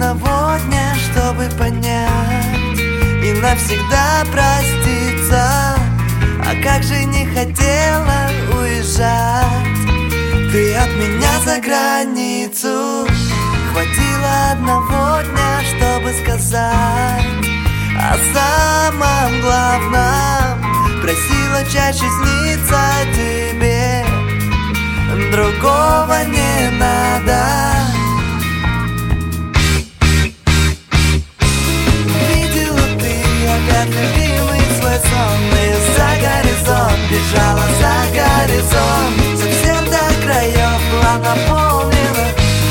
Одного дня, чтобы понять И навсегда проститься. А как же не хотела уезжать? Ты от меня за границу. Хватило одного дня, чтобы сказать О самом главном. Просила чаще сниться тебе. Другого не надо опять любимый свой сон. И за горизонт бежала за горизонт. Совсем до краев была наполнена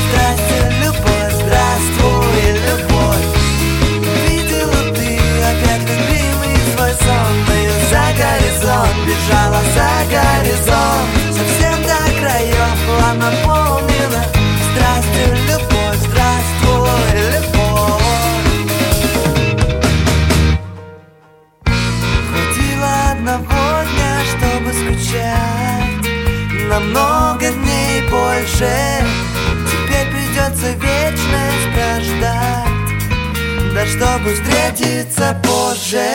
Страстью любовь, здравствуй, любовь. Видела ты опять любимый свой сон. И за горизонт бежала за горизонт. Совсем до краев была наполнена много дней больше. Теперь придется вечность прождать. Да чтобы встретиться позже.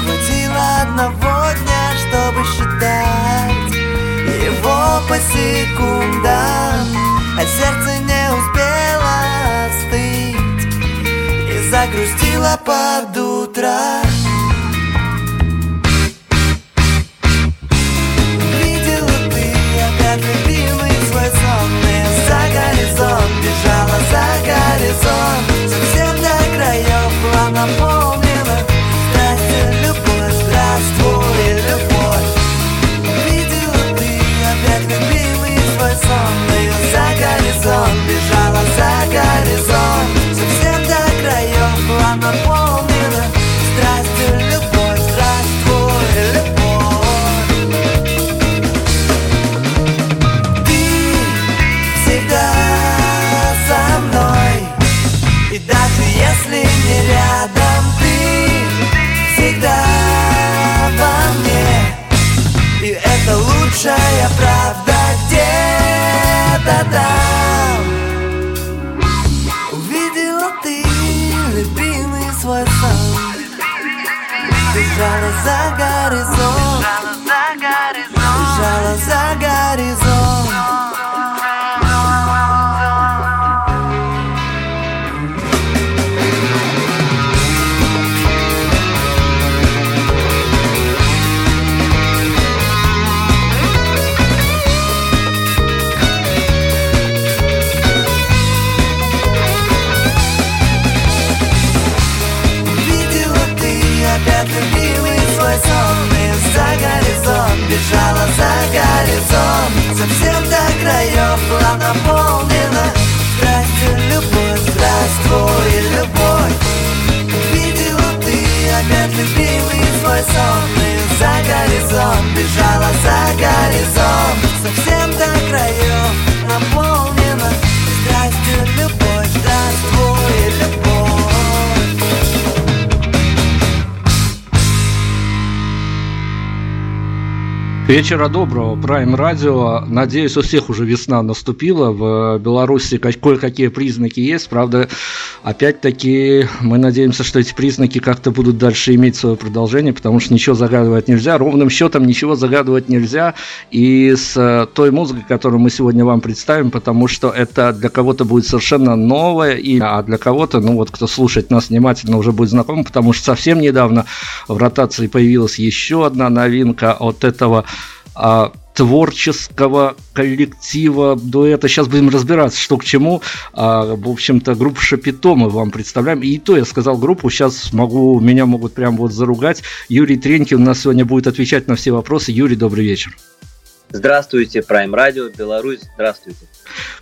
Хватило одного дня, чтобы считать. Его по секундам. А сердце не успело остыть. И загрустило под утро за горизонт Совсем до краев была наполнена Страстью любовь, здравствуй, любовь Видела ты опять любимый свой сон И за горизонт бежала за горизонт Совсем до краев была наполнена рядом ты. Всегда во мне. И это лучшая правда где-то там. Увидела ты любимый свой сон Бежала за горизонт за горизонт. Совсем до краев была наполнена. Страстью любовь, здравствуй, любовь. Видела ты опять любимый свой сон. И за горизонт бежала за горизонт. Совсем до Вечера доброго, Prime Radio. Надеюсь, у всех уже весна наступила. В Беларуси как- кое-какие признаки есть. Правда, опять-таки, мы надеемся, что эти признаки как-то будут дальше иметь свое продолжение, потому что ничего загадывать нельзя. Ровным счетом ничего загадывать нельзя. И с э, той музыкой, которую мы сегодня вам представим, потому что это для кого-то будет совершенно новое имя, а для кого-то, ну вот, кто слушает нас внимательно, уже будет знаком, потому что совсем недавно в ротации появилась еще одна новинка от этого а, творческого коллектива дуэта. Сейчас будем разбираться, что к чему. А, в общем-то, группу Шапито мы вам представляем. И то я сказал группу, сейчас могу, меня могут прям вот заругать. Юрий Тренькин у нас сегодня будет отвечать на все вопросы. Юрий, добрый вечер. Здравствуйте, Prime Radio, Беларусь, здравствуйте.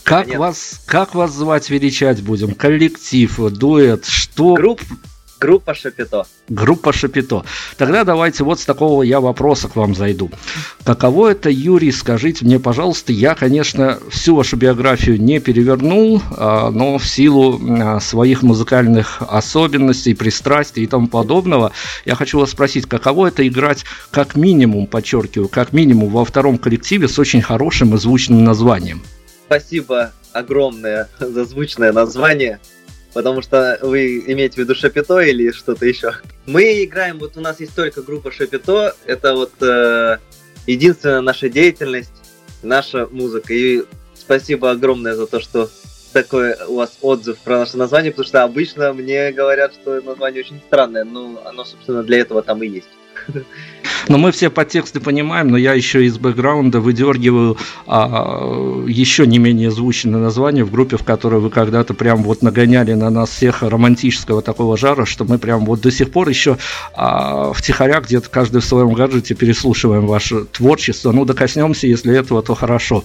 Как вас, как вас звать, величать будем? Коллектив, дуэт, что? Групп, Группа Шапито. Группа Шапито. Тогда давайте вот с такого я вопроса к вам зайду. Каково это, Юрий, скажите мне, пожалуйста, я, конечно, всю вашу биографию не перевернул, а, но в силу а, своих музыкальных особенностей, пристрастий и тому подобного, я хочу вас спросить, каково это играть как минимум, подчеркиваю, как минимум во втором коллективе с очень хорошим и звучным названием? Спасибо огромное за звучное название потому что вы имеете в виду Шапито или что-то еще. Мы играем, вот у нас есть только группа Шапито, это вот э, единственная наша деятельность, наша музыка. И спасибо огромное за то, что такой у вас отзыв про наше название, потому что обычно мне говорят, что название очень странное, но оно, собственно, для этого там и есть. Но мы все подтексты понимаем, но я еще из бэкграунда выдергиваю а, еще не менее звучное название в группе, в которой вы когда-то прям вот нагоняли на нас всех романтического такого жара, что мы прям вот до сих пор еще а, втихаря где-то каждый в своем гаджете переслушиваем ваше творчество. Ну, докоснемся, если этого, то хорошо.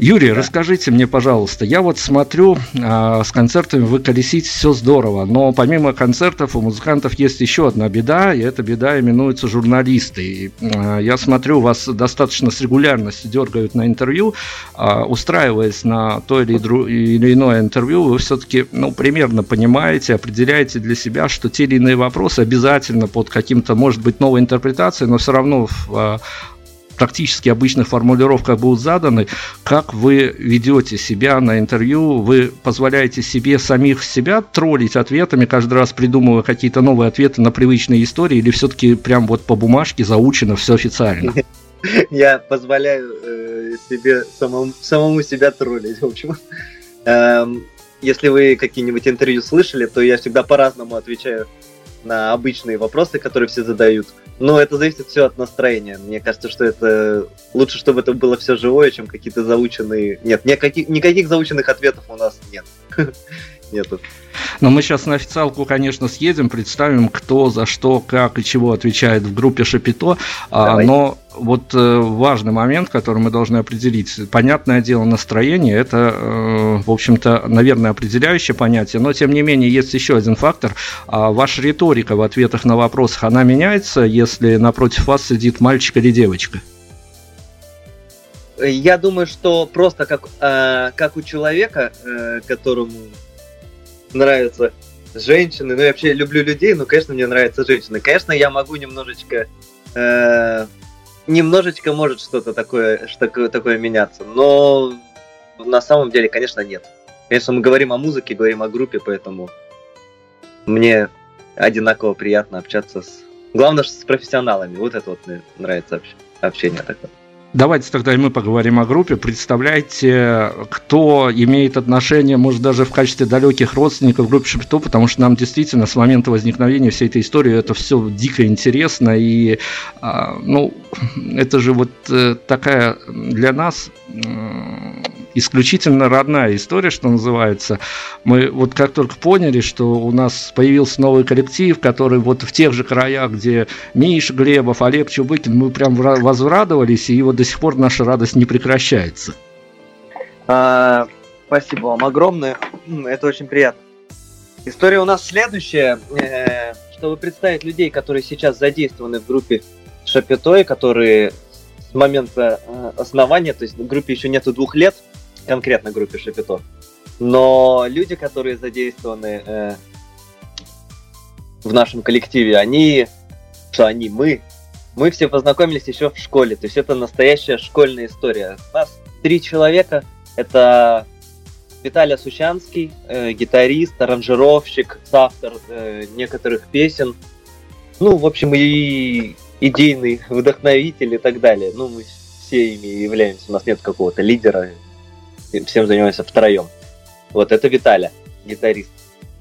Юрий, да. расскажите мне, пожалуйста, я вот смотрю, э, с концертами вы колесите все здорово, но помимо концертов у музыкантов есть еще одна беда, и эта беда именуется журналисты. И, э, я смотрю, вас достаточно с регулярностью дергают на интервью, э, устраиваясь на то или, дру, или иное интервью, вы все-таки ну, примерно понимаете, определяете для себя, что те или иные вопросы обязательно под каким-то, может быть, новой интерпретацией, но все равно в практически обычных формулировках будут заданы, как вы ведете себя на интервью, вы позволяете себе самих себя троллить ответами, каждый раз придумывая какие-то новые ответы на привычные истории, или все-таки прям вот по бумажке заучено все официально? Я позволяю э, себе самому, самому себя троллить, в общем. Эм, если вы какие-нибудь интервью слышали, то я всегда по-разному отвечаю на обычные вопросы, которые все задают. Но это зависит все от настроения. Мне кажется, что это лучше, чтобы это было все живое, чем какие-то заученные. Нет, никаких, никаких заученных ответов у нас нет. Нету. Но мы сейчас на официалку, конечно, съедем, представим, кто за что, как и чего отвечает в группе Шапито. А, но вот э, важный момент, который мы должны определить. Понятное дело, настроение – это, э, в общем-то, наверное, определяющее понятие, но, тем не менее, есть еще один фактор. А ваша риторика в ответах на вопросы, она меняется, если напротив вас сидит мальчик или девочка? Я думаю, что просто как, э, как у человека, которому нравятся женщины, ну я вообще люблю людей, но, конечно, мне нравятся женщины. Конечно, я могу немножечко, немножечко может что-то такое, что такое меняться, но на самом деле, конечно, нет. Конечно, мы говорим о музыке, говорим о группе, поэтому мне одинаково приятно общаться с... Главное, с профессионалами. Вот это вот мне нравится общение такое. Давайте тогда и мы поговорим о группе. Представляете, кто имеет отношение, может, даже в качестве далеких родственников к группе Шапито, потому что нам действительно с момента возникновения всей этой истории это все дико интересно. И, а, ну, это же вот э, такая для нас исключительно родная история, что называется. Мы вот как только поняли, что у нас появился новый коллектив, который вот в тех же краях, где Миша Глебов, Олег Чубыкин, мы прям возрадовались, и вот до сих пор наша радость не прекращается. А, спасибо вам огромное, это очень приятно. История у нас следующая. Э, чтобы представить людей, которые сейчас задействованы в группе Шапитой, которые с момента э, основания, то есть в группе еще нету двух лет, конкретно группе Шапито. Но люди, которые задействованы э, в нашем коллективе, они, что они, мы, мы все познакомились еще в школе. То есть это настоящая школьная история. У нас три человека. Это Виталий Сущанский, э, гитарист, аранжировщик, автор э, некоторых песен. Ну, в общем, и идейный вдохновитель и так далее. Ну, мы все ими являемся. У нас нет какого-то лидера, всем занимаемся втроем. Вот это Виталя, гитарист.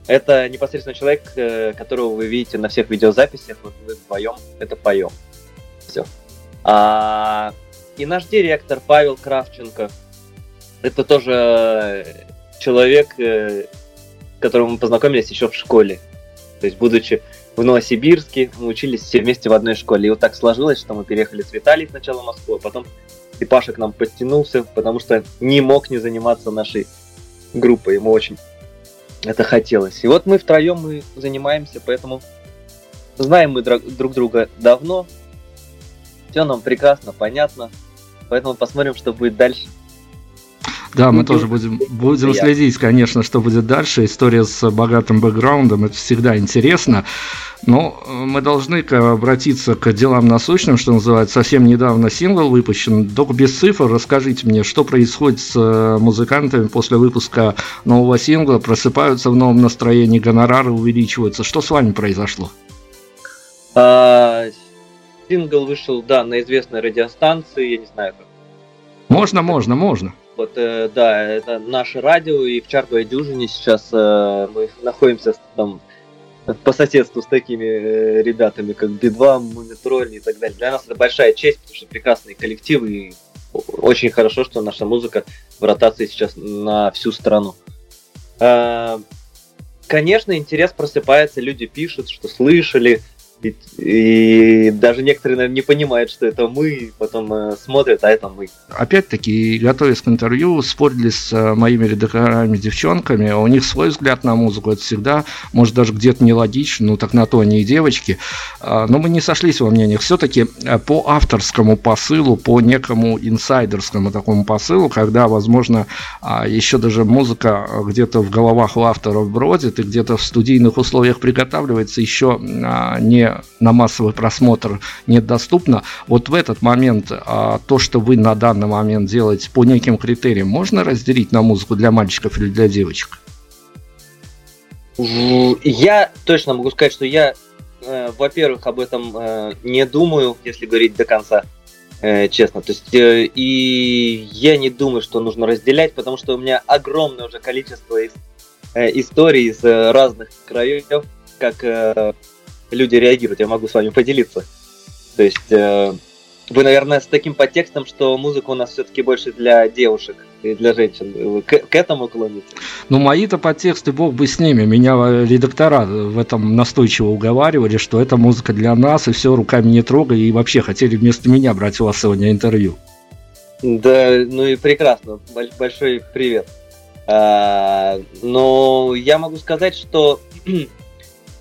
Это непосредственно человек, э, которого вы видите на всех видеозаписях, вот мы вдвоем это поем. Все. А, и наш директор Павел Кравченко, это тоже человек, э, с которым мы познакомились еще в школе. То есть, будучи в Новосибирске, мы учились все вместе в одной школе. И вот так сложилось, что мы переехали с Виталией сначала в Москву, а потом и Паша к нам подтянулся, потому что не мог не заниматься нашей группой. Ему очень это хотелось. И вот мы втроем мы занимаемся, поэтому знаем мы друг друга давно. Все нам прекрасно, понятно. Поэтому посмотрим, что будет дальше. Да, мы тоже будем, будем следить, конечно, что будет дальше. История с богатым бэкграундом, это всегда интересно. Но э, мы должны обратиться к делам насущным, что называется. Совсем недавно сингл выпущен, только без цифр. Расскажите мне, что происходит с э, музыкантами после выпуска нового сингла? Просыпаются в новом настроении, гонорары увеличиваются. Что с вами произошло? А, сингл вышел, да, на известной радиостанции, я не знаю как. Можно, можно, можно. Вот, э, да, это наше радио, и в чартовой дюжине сейчас э, мы находимся там по соседству с такими э, ребятами, как Би-2, Мумитроль и так далее. Для нас это большая честь, потому что прекрасные коллективы, и очень хорошо, что наша музыка в ротации сейчас на всю страну. Э, конечно, интерес просыпается, люди пишут, что слышали, и, и даже некоторые, наверное, не понимают, что это мы, потом э, смотрят, а это мы. Опять-таки, готовясь к интервью, спорили с э, моими редакторами, девчонками, у них свой взгляд на музыку, это всегда, может, даже где-то нелогично, ну так на то они и девочки, а, но мы не сошлись во мнениях. Все-таки э, по авторскому посылу, по некому инсайдерскому такому посылу, когда, возможно, а, еще даже музыка где-то в головах у авторов бродит и где-то в студийных условиях приготавливается, еще а, не на массовый просмотр недоступно. Вот в этот момент а, то, что вы на данный момент делаете по неким критериям, можно разделить на музыку для мальчиков или для девочек? Я точно могу сказать, что я, э, во-первых, об этом э, не думаю, если говорить до конца, э, честно. То есть, э, и я не думаю, что нужно разделять, потому что у меня огромное уже количество из, э, историй из э, разных краев, как э, люди реагируют, я могу с вами поделиться. То есть э, вы, наверное, с таким подтекстом, что музыка у нас все-таки больше для девушек и для женщин. К, к этому клоните? Ну, мои-то подтексты, бог бы с ними. Меня редактора в этом настойчиво уговаривали, что это музыка для нас, и все, руками не трогай, и вообще хотели вместо меня брать у вас сегодня интервью. Да, ну и прекрасно. Большой привет. А, но я могу сказать, что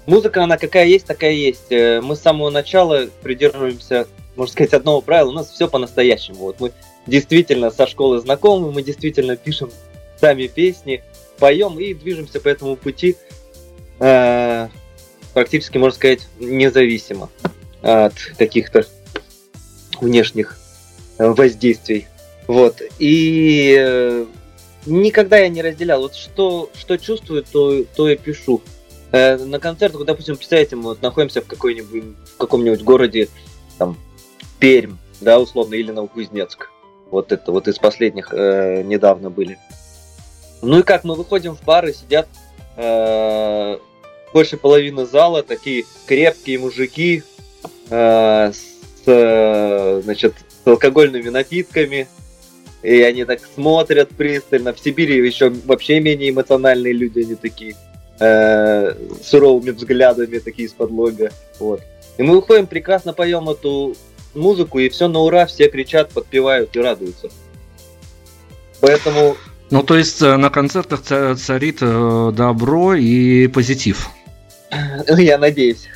Музыка, она какая есть, такая есть. Э, мы с самого начала придерживаемся, можно сказать, одного правила. У нас все по-настоящему. Вот мы действительно со школы знакомы, мы действительно пишем сами песни, поем и движемся по этому пути э, практически, можно сказать, независимо от каких-то внешних воздействий. Вот. И э, никогда я не разделял. Вот что, что чувствую, то, то и пишу. Э, на концертах, допустим, представьте, мы вот находимся в какой-нибудь в каком-нибудь городе, там, Пермь, да, условно, или Новокузнецк. Вот это вот из последних э, недавно были. Ну и как, мы выходим в бары, сидят э, больше половины зала, такие крепкие мужики э, с, э, значит, с алкогольными напитками, и они так смотрят пристально. В Сибири еще вообще менее эмоциональные люди, они такие э, суровыми взглядами, такие из-под лобя. Вот. И мы выходим, прекрасно поем эту музыку, и все на ура, все кричат, подпевают и радуются. Поэтому... Ну, то есть э, на концертах царит э, добро и позитив. Я надеюсь.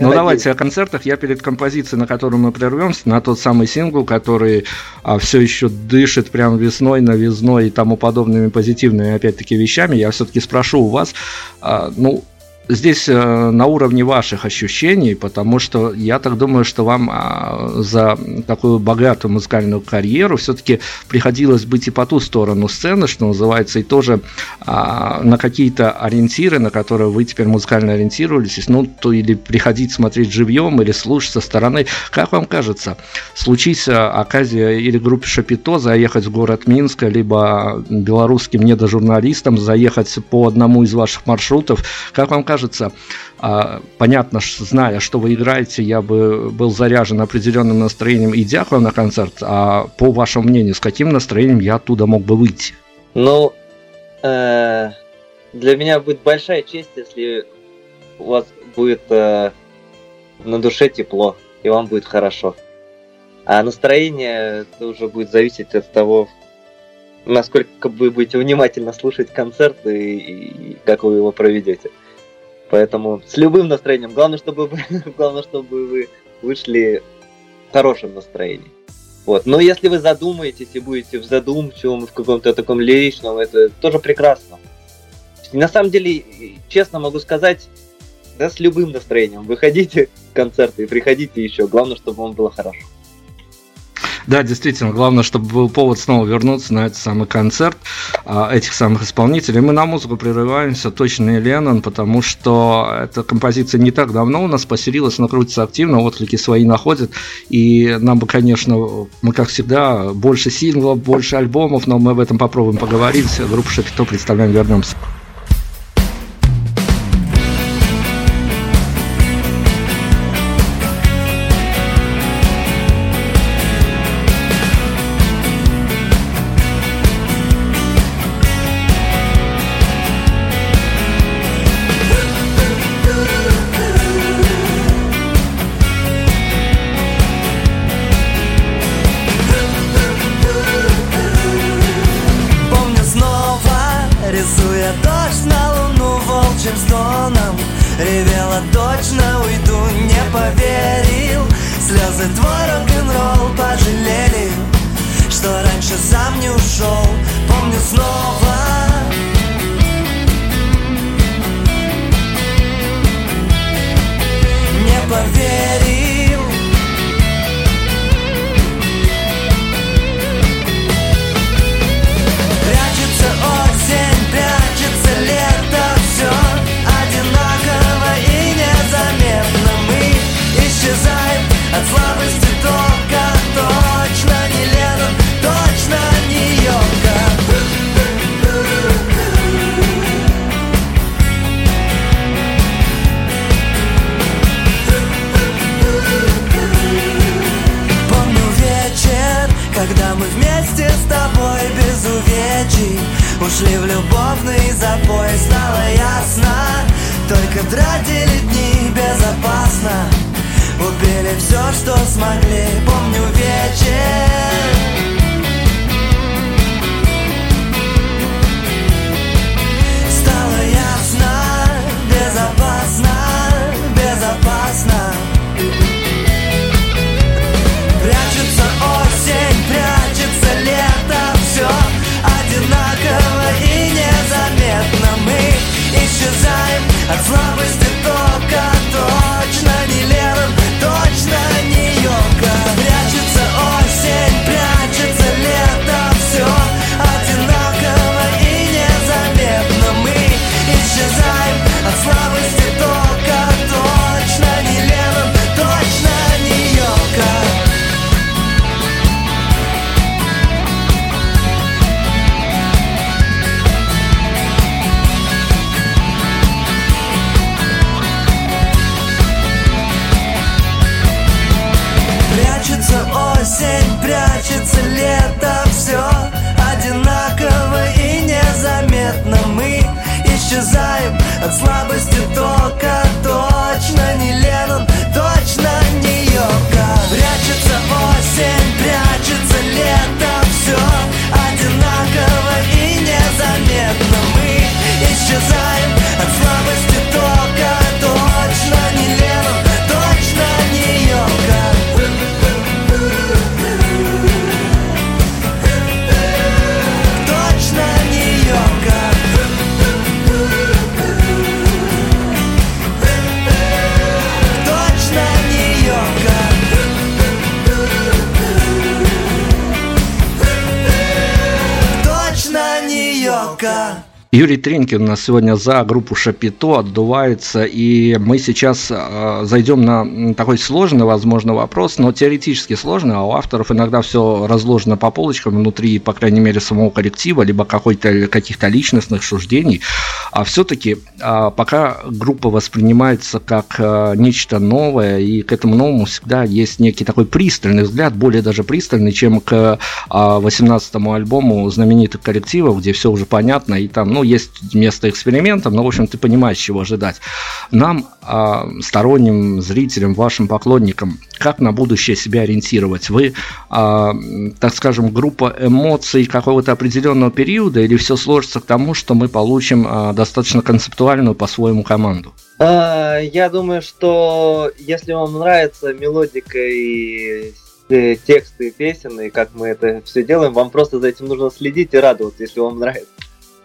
Ну давайте о концертах. Я перед композицией, на которую мы прервемся, на тот самый сингл, который а, все еще дышит прям весной, новизной и тому подобными позитивными, опять-таки, вещами, я все-таки спрошу у вас, а, ну, здесь э, на уровне ваших ощущений, потому что я так думаю, что вам а, за такую богатую музыкальную карьеру все-таки приходилось быть и по ту сторону сцены, что называется, и тоже а, на какие-то ориентиры, на которые вы теперь музыкально ориентировались, ну, то или приходить смотреть живьем, или слушать со стороны. Как вам кажется, случись оказия или группе Шапито заехать в город Минск, либо белорусским недожурналистам заехать по одному из ваших маршрутов, как вам кажется, кажется, а, понятно, зная, что вы играете, я бы был заряжен определенным настроением, идя к вам на концерт. А по вашему мнению, с каким настроением я оттуда мог бы выйти? Ну, э, для меня будет большая честь, если у вас будет э, на душе тепло, и вам будет хорошо. А настроение это уже будет зависеть от того, насколько вы будете внимательно слушать концерт и, и как вы его проведете. Поэтому с любым настроением, главное, чтобы вы, главное, чтобы вы вышли в хорошем настроении. Вот. Но если вы задумаетесь и будете в задумчивом, в каком-то таком лиричном, это тоже прекрасно. На самом деле, честно могу сказать, да, с любым настроением. Выходите в концерты и приходите еще. Главное, чтобы вам было хорошо. Да, действительно, главное, чтобы был повод снова вернуться на этот самый концерт а, этих самых исполнителей. Мы на музыку прерываемся, точно не Леннон, потому что эта композиция не так давно у нас поселилась, но крутится активно, отклики свои находят. И нам бы, конечно, мы, как всегда, больше синглов, больше альбомов, но мы об этом попробуем поговорить. Группу Шапито представляем, вернемся. от слабости тока. Точно не Леннон, точно не Йока. Прячется осень, прячется лето. Все одинаково и незаметно. Мы исчезаем Юрий Тринкин у нас сегодня за группу Шапито отдувается, и мы сейчас э, зайдем на такой сложный, возможно, вопрос, но теоретически сложный, а у авторов иногда все разложено по полочкам внутри, по крайней мере, самого коллектива, либо какой-то, каких-то личностных суждений. Э, а все-таки а, пока группа воспринимается как а, нечто новое, и к этому новому всегда есть некий такой пристальный взгляд, более даже пристальный, чем к а, 18-му альбому знаменитых коллективов, где все уже понятно, и там, ну, есть место экспериментам, но, в общем, ты понимаешь, чего ожидать. Нам, а, сторонним зрителям, вашим поклонникам, как на будущее себя ориентировать? Вы, а, так скажем, группа эмоций какого-то определенного периода, или все сложится к тому, что мы получим а, достаточно концептуальную по-своему команду? Я думаю, что если вам нравится мелодика и э, тексты песен, и как мы это все делаем, вам просто за этим нужно следить и радоваться, если вам нравится.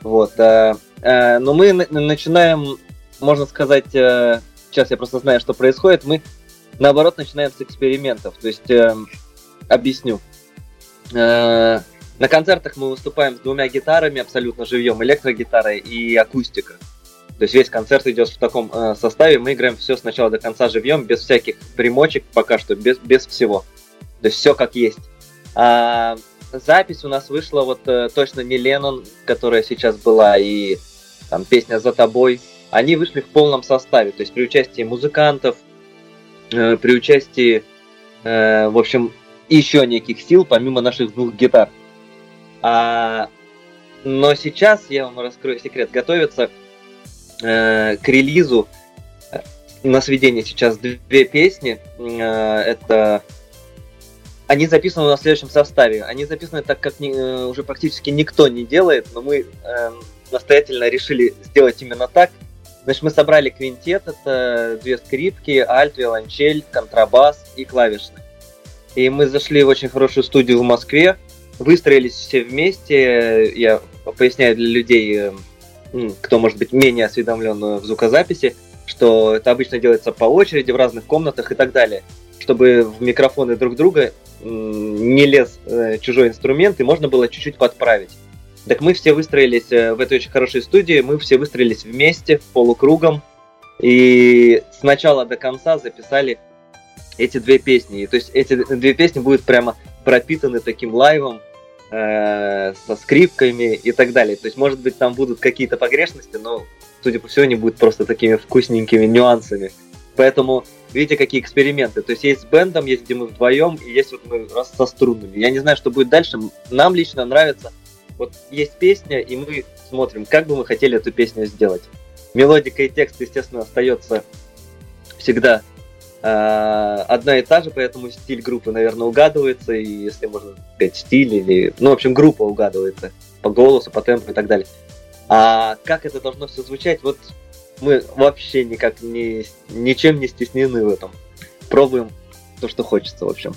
Вот. А, а, но мы начинаем, можно сказать, сейчас я просто знаю, что происходит, мы наоборот начинаем с экспериментов. То есть, объясню. На концертах мы выступаем с двумя гитарами абсолютно живьем, электрогитарой и акустика. То есть весь концерт идет в таком э, составе, мы играем все с начала до конца живьем, без всяких примочек пока что, без, без всего. То есть все как есть. А, запись у нас вышла вот э, точно не Леннон, которая сейчас была, и там песня «За тобой». Они вышли в полном составе, то есть при участии музыкантов, э, при участии, э, в общем, еще неких сил, помимо наших двух гитар. А, но сейчас, я вам раскрою секрет, готовится э, к релизу на сведение сейчас две песни. Э, это они записаны в следующем составе. Они записаны так, как не, э, уже практически никто не делает, но мы э, настоятельно решили сделать именно так. Значит, мы собрали квинтет, это две скрипки, альт, виолончель, контрабас и клавишный. И мы зашли в очень хорошую студию в Москве, выстроились все вместе. Я поясняю для людей, э, кто может быть менее осведомлен в звукозаписи, что это обычно делается по очереди в разных комнатах и так далее, чтобы в микрофоны друг друга не лез э, чужой инструмент и можно было чуть-чуть подправить. Так мы все выстроились э, в этой очень хорошей студии, мы все выстроились вместе, полукругом, и с начала до конца записали эти две песни. То есть эти две песни будут прямо пропитаны таким лайвом, э, со скрипками и так далее. То есть, может быть, там будут какие-то погрешности, но, судя по всему, они будут просто такими вкусненькими нюансами. Поэтому видите, какие эксперименты. То есть есть с бендом, есть где мы вдвоем, и есть вот мы раз со струнами. Я не знаю, что будет дальше. Нам лично нравится. Вот есть песня, и мы смотрим, как бы мы хотели эту песню сделать. Мелодика и текст, естественно, остается всегда одна и та же, поэтому стиль группы, наверное, угадывается, и если можно сказать стиль или, ну, в общем, группа угадывается по голосу, по темпу и так далее. А как это должно все звучать, вот мы вообще никак не, ничем не стеснены в этом. Пробуем то, что хочется, в общем.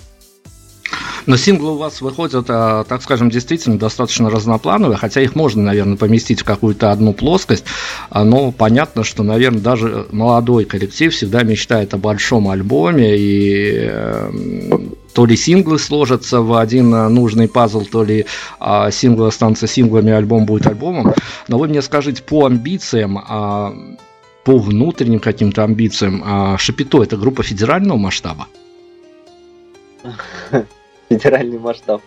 Но синглы у вас выходят, а, так скажем, действительно достаточно разноплановые, хотя их можно, наверное, поместить в какую-то одну плоскость, а, но понятно, что, наверное, даже молодой коллектив всегда мечтает о большом альбоме, и эм, то ли синглы сложатся в один нужный пазл, то ли а, синглы останутся синглами, альбом будет альбомом. Но вы мне скажите по амбициям, а, по внутренним каким-то амбициям, а, Шапито это группа федерального масштаба? федеральный масштаб.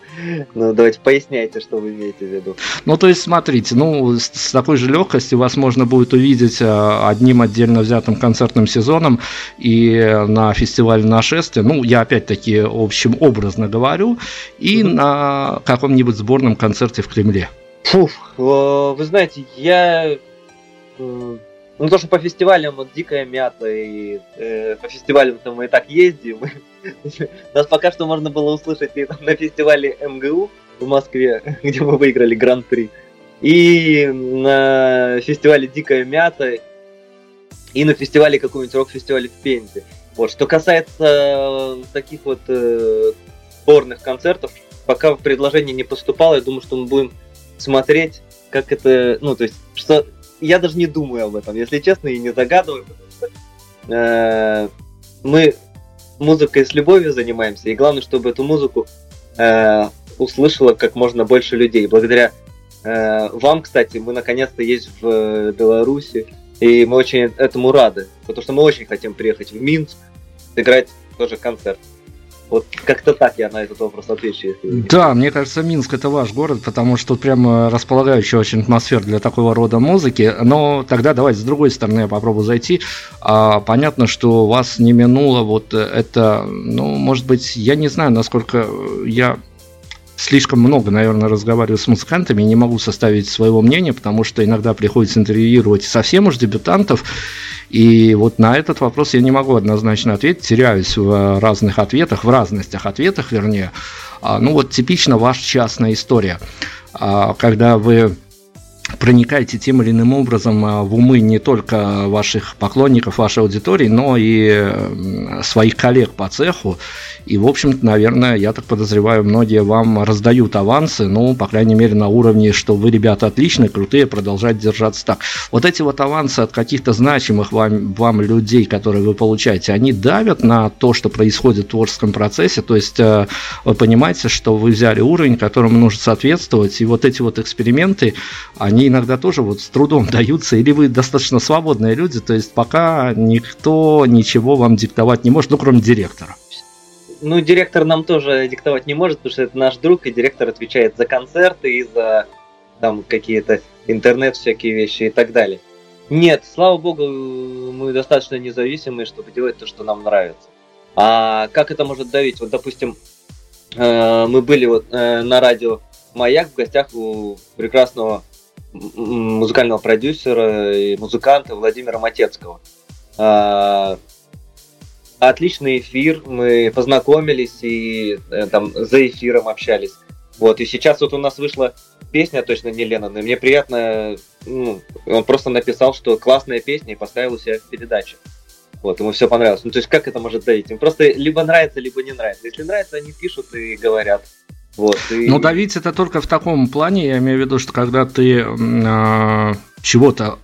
Ну, давайте поясняйте, что вы имеете в виду. Ну, то есть, смотрите, ну, с, с такой же легкостью вас можно будет увидеть а, одним отдельно взятым концертным сезоном и на фестивале нашествия, ну, я опять-таки общем образно говорю, и mm-hmm. на каком-нибудь сборном концерте в Кремле. Фух, вы знаете, я ну, то, что по фестивалям вот дикая мята, и э, по фестивалям-то мы и так ездим. Нас пока что можно было услышать и на фестивале МГУ в Москве, где мы выиграли Гран-при, и на фестивале Дикая мята, и на фестивале каком-нибудь рок-фестивале в Пензе. Вот. Что касается э, таких вот э, сборных концертов, пока предложение не поступало, я думаю, что мы будем смотреть, как это, ну, то есть, что я даже не думаю об этом, если честно, и не загадываю, потому что э, мы музыкой с любовью занимаемся, и главное, чтобы эту музыку э, услышало как можно больше людей. Благодаря э, вам, кстати, мы наконец-то есть в э, Беларуси, и мы очень этому рады, потому что мы очень хотим приехать в Минск, сыграть тоже концерт. Вот как-то так я на этот вопрос отвечу. Да, мне кажется, Минск это ваш город, потому что тут прям располагающая очень атмосфера для такого рода музыки. Но тогда давайте с другой стороны я попробую зайти. А, понятно, что вас не минуло вот это, ну, может быть, я не знаю, насколько я слишком много, наверное, разговариваю с музыкантами и не могу составить своего мнения, потому что иногда приходится интервьюировать совсем уж дебютантов, и вот на этот вопрос я не могу однозначно ответить, теряюсь в разных ответах, в разностях ответах, вернее. А, ну вот типично ваша частная история, а, когда вы проникаете тем или иным образом а, в умы не только ваших поклонников, вашей аудитории, но и своих коллег по цеху. И, в общем-то, наверное, я так подозреваю, многие вам раздают авансы, ну, по крайней мере, на уровне, что вы, ребята, отличные, крутые, продолжать держаться так. Вот эти вот авансы от каких-то значимых вам, вам людей, которые вы получаете, они давят на то, что происходит в творческом процессе, то есть э, вы понимаете, что вы взяли уровень, которому нужно соответствовать, и вот эти вот эксперименты, они иногда тоже вот с трудом даются, или вы достаточно свободные люди, то есть пока никто ничего вам диктовать не может, ну, кроме директора. Ну, директор нам тоже диктовать не может, потому что это наш друг, и директор отвечает за концерты и за там какие-то интернет, всякие вещи и так далее. Нет, слава богу, мы достаточно независимые, чтобы делать то, что нам нравится. А как это может давить? Вот, допустим, э, мы были вот э, на радио «Маяк» в гостях у прекрасного музыкального продюсера и музыканта Владимира Матецкого. А, отличный эфир, мы познакомились и э, там за эфиром общались. Вот, и сейчас вот у нас вышла песня точно не Леннон, и мне приятно, ну, он просто написал, что классная песня и поставил у себя в передаче. Вот, ему все понравилось. Ну, то есть, как это может давить? Им просто либо нравится, либо не нравится. Если нравится, они пишут и говорят. Вот, и... Но давить это только в таком плане, я имею в виду, что когда ты э, чего-то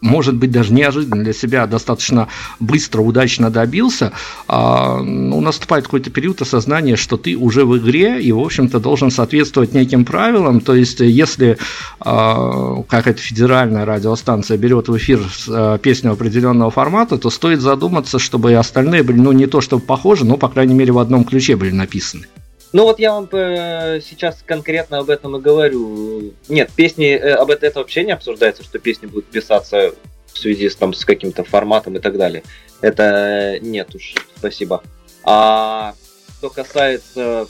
может быть, даже неожиданно для себя достаточно быстро, удачно добился, а, ну, наступает какой-то период осознания, что ты уже в игре и, в общем-то, должен соответствовать неким правилам. То есть, если а, какая-то федеральная радиостанция берет в эфир а, песню определенного формата, то стоит задуматься, чтобы и остальные были, ну, не то чтобы похожи, но, по крайней мере, в одном ключе были написаны. Ну вот я вам э, сейчас конкретно об этом и говорю. Нет, песни э, об этом это вообще не обсуждается, что песни будут писаться в связи с, там, с каким-то форматом и так далее. Это нет уж, спасибо. А что касается,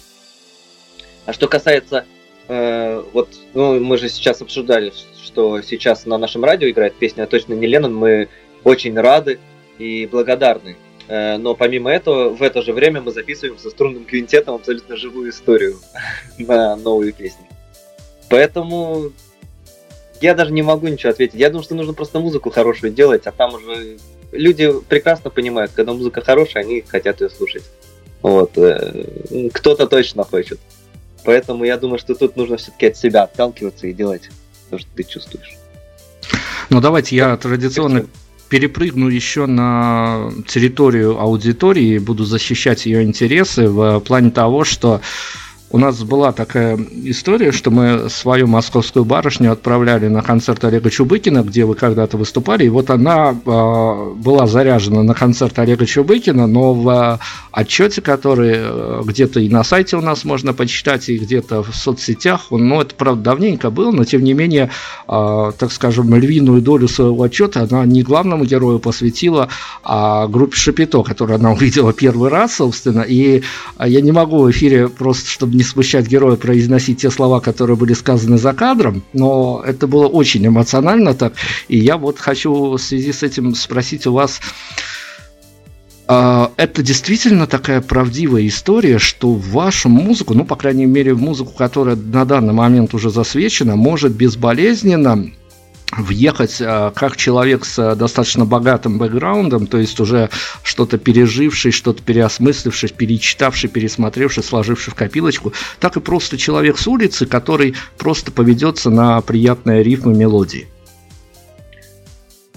а что касается, э, вот, ну мы же сейчас обсуждали, что сейчас на нашем радио играет песня точно не Леннон, мы очень рады и благодарны Э, но помимо этого, в это же время мы записываем со струнным квинтетом абсолютно живую историю на новые песни. Поэтому я даже не могу ничего ответить. Я думаю, что нужно просто музыку хорошую делать, а там уже люди прекрасно понимают, когда музыка хорошая, они хотят ее слушать. Вот. Э, кто-то точно хочет. Поэтому я думаю, что тут нужно все-таки от себя отталкиваться и делать то, что ты чувствуешь. Ну давайте я традиционно перепрыгну еще на территорию аудитории, буду защищать ее интересы в плане того, что у нас была такая история, что мы свою московскую барышню отправляли на концерт Олега Чубыкина, где вы когда-то выступали, и вот она э, была заряжена на концерт Олега Чубыкина, но в отчете, который э, где-то и на сайте у нас можно почитать, и где-то в соцсетях, ну, это, правда, давненько было, но, тем не менее, э, так скажем, львиную долю своего отчета она не главному герою посвятила, а группе Шапито, которую она увидела первый раз, собственно, и я не могу в эфире просто, чтобы не смущать героя произносить те слова, которые были сказаны за кадром, но это было очень эмоционально так. И я вот хочу в связи с этим спросить у вас, а, это действительно такая правдивая история, что вашу музыку, ну, по крайней мере, музыку, которая на данный момент уже засвечена, может безболезненно въехать а, как человек с а, достаточно богатым бэкграундом, то есть уже что-то переживший, что-то переосмысливший, перечитавший, пересмотревший, сложивший в копилочку, так и просто человек с улицы, который просто поведется на приятные рифмы мелодии.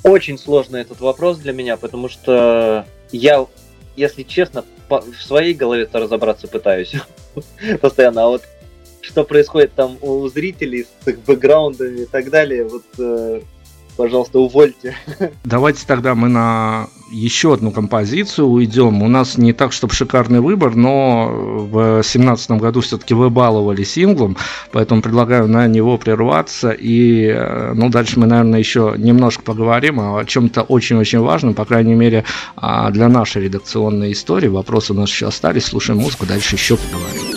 Очень сложный этот вопрос для меня, потому что я, если честно, в своей голове-то разобраться пытаюсь постоянно, а вот что происходит там у зрителей с их бэкграундами и так далее, вот э, пожалуйста, увольте. Давайте тогда мы на еще одну композицию уйдем. У нас не так, чтобы шикарный выбор, но в 2017 году все-таки выбаловали синглом, поэтому предлагаю на него прерваться. И э, ну, дальше мы, наверное, еще немножко поговорим о чем-то очень-очень важном, по крайней мере, а, для нашей редакционной истории. Вопросы у нас еще остались. Слушаем музыку, дальше еще поговорим.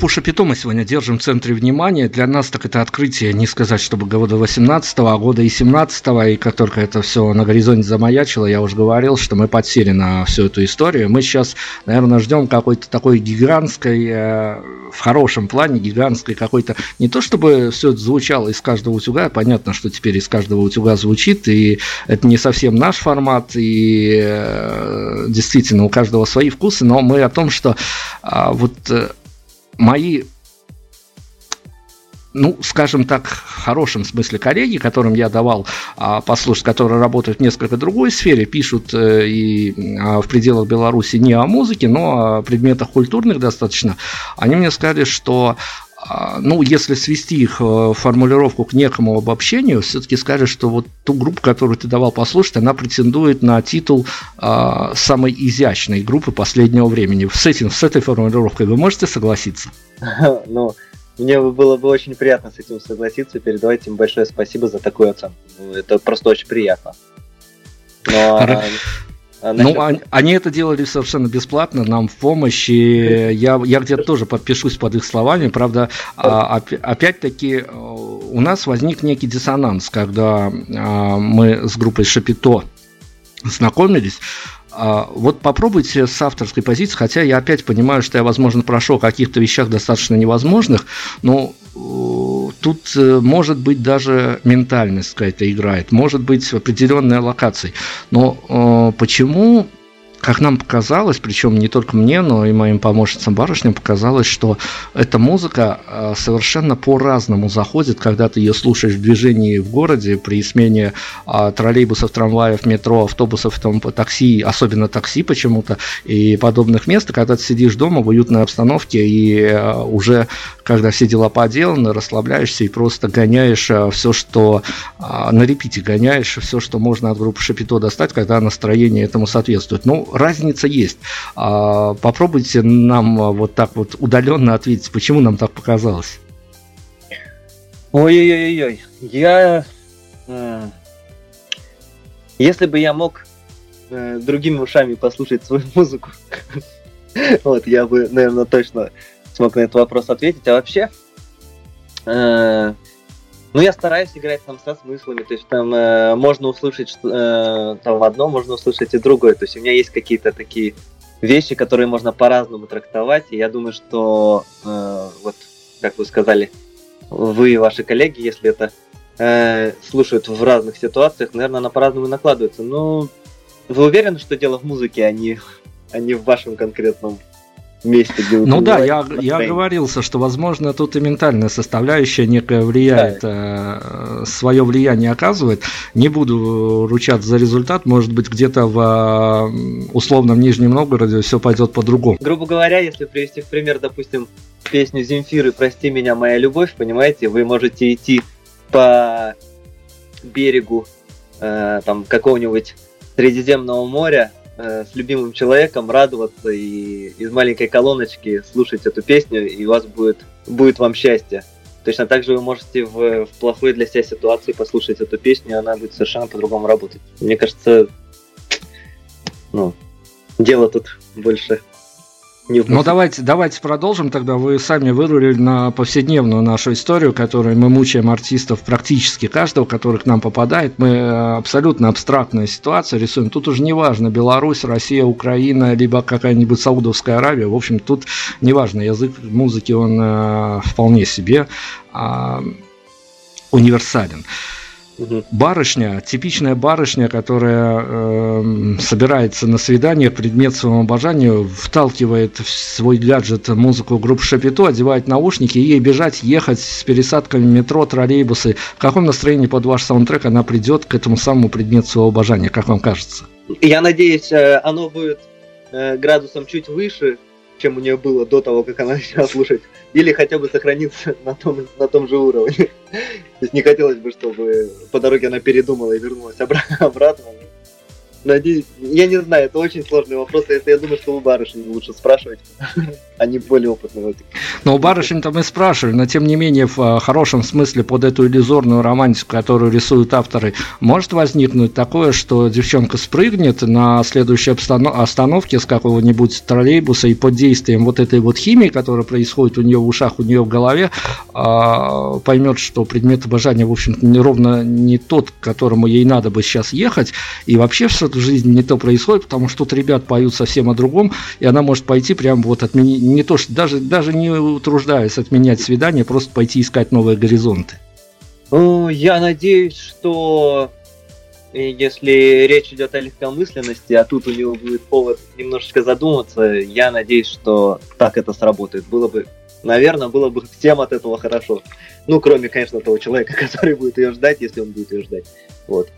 Группу Шапито мы сегодня держим в центре внимания. Для нас так это открытие, не сказать, чтобы года 18-го, а года и 17-го, и как только это все на горизонте замаячило, я уже говорил, что мы подсели на всю эту историю. Мы сейчас, наверное, ждем какой-то такой гигантской, э, в хорошем плане, гигантской какой-то, не то чтобы все это звучало из каждого утюга, понятно, что теперь из каждого утюга звучит, и это не совсем наш формат, и э, действительно у каждого свои вкусы, но мы о том, что а, вот э, мои ну, скажем так, в хорошем смысле коллеги, которым я давал а, послушать, которые работают в несколько другой сфере, пишут э, и а, в пределах Беларуси не о музыке, но о предметах культурных достаточно, они мне сказали, что ну, если свести их э, формулировку к некому обобщению, все-таки скажешь, что вот ту группу, которую ты давал послушать, она претендует на титул а, самой изящной группы последнего времени. С этим, с этой формулировкой вы можете согласиться? Ну, мне было бы очень приятно с этим согласиться. Передавайте им большое спасибо за такую оценку. Ну, это просто очень приятно. Но, а, а. Ну, они, они это делали совершенно бесплатно, нам в помощь, и я, я где-то тоже подпишусь под их словами. Правда, а, опять-таки э, у нас возник некий диссонанс, когда а, мы с группой Шапито знакомились. А, вот попробуйте с авторской позиции, хотя я опять понимаю, что я, возможно, прошу о каких-то вещах достаточно невозможных, но э, тут э, может быть даже ментальность какая-то играет, может быть определенная локация. Но э, почему как нам показалось, причем не только мне, но и моим помощницам барышням показалось, что эта музыка э, совершенно по-разному заходит, когда ты ее слушаешь в движении в городе, при смене а, троллейбусов, трамваев, метро, автобусов, там, такси, особенно такси почему-то, и подобных мест, когда ты сидишь дома в уютной обстановке и э, уже, когда все дела поделаны, расслабляешься и просто гоняешь э, все, что а, на репите гоняешь, все, что можно от группы Шапито достать, когда настроение этому соответствует. Ну, разница есть. А, попробуйте нам а, вот так вот удаленно ответить, почему нам так показалось. Ой-ой-ой-ой, я... Э, если бы я мог э, другими ушами послушать свою музыку, вот, я бы, наверное, точно смог на этот вопрос ответить. А вообще, э, ну, я стараюсь играть там со смыслами, то есть там э, можно услышать что, э, там одно, можно услышать и другое. То есть у меня есть какие-то такие вещи, которые можно по-разному трактовать, и я думаю, что э, вот, как вы сказали, вы и ваши коллеги, если это э, слушают в разных ситуациях, наверное, она по-разному накладывается. Но вы уверены, что дело в музыке, а не, а не в вашем конкретном месте, где Ну да, я, я говорился, что, возможно, тут и ментальная составляющая некая влияет, да. э, свое влияние оказывает. Не буду ручаться за результат, может быть, где-то в условном Нижнем Новгороде все пойдет по-другому. Грубо говоря, если привести в пример, допустим, песню Земфиры «Прости меня, моя любовь», понимаете, вы можете идти по берегу э, там какого-нибудь Средиземного моря, Э, с любимым человеком радоваться и из маленькой колоночки слушать эту песню, и у вас будет, будет вам счастье. Точно так же вы можете в, в плохой для себя ситуации послушать эту песню, и она будет совершенно по-другому работать. Мне кажется, ну, дело тут больше не ну давайте, давайте продолжим тогда. Вы сами вырулили на повседневную нашу историю, которой мы мучаем артистов практически каждого, который к нам попадает. Мы э, абсолютно абстрактная ситуация рисуем. Тут уже не важно Беларусь, Россия, Украина, либо какая-нибудь Саудовская Аравия. В общем, тут не важно. Язык музыки, он э, вполне себе э, универсален. Барышня, типичная барышня, которая э, собирается на свидание, предмет своему обожанию, вталкивает в свой гаджет музыку группы Шапито, одевает наушники и ей бежать, ехать с пересадками метро, троллейбусы. В каком настроении под ваш саундтрек она придет к этому самому предмету своего обожания, как вам кажется? Я надеюсь, э, оно будет э, градусом чуть выше, чем у нее было до того, как она начала слушать. Или хотя бы сохраниться на том, на том же уровне. То есть не хотелось бы, чтобы по дороге она передумала и вернулась обратно. Надеюсь, я не знаю, это очень сложный вопрос. Это я думаю, что у барышни лучше спрашивать. Они более опытные в этом. Но у барышень-то мы спрашивали, но тем не менее, в э, хорошем смысле под эту иллюзорную романтику, которую рисуют авторы, может возникнуть такое, что девчонка спрыгнет на следующей остановке с какого-нибудь троллейбуса и под действием вот этой вот химии, которая происходит у нее в ушах, у нее в голове, а, поймет, что предмет обожания, в общем-то, ровно не тот, к которому ей надо бы сейчас ехать, и вообще все в жизни не то происходит, потому что тут ребят поют совсем о другом, и она может пойти прямо вот отменить, не то что, даже, даже не утруждаясь отменять свидание, просто пойти искать новые горизонты. Ну, я надеюсь, что если речь идет о легкомысленности, а тут у него будет повод немножечко задуматься, я надеюсь, что так это сработает. Было бы, наверное, было бы всем от этого хорошо. Ну, кроме, конечно, того человека, который будет ее ждать, если он будет ее ждать. Вот.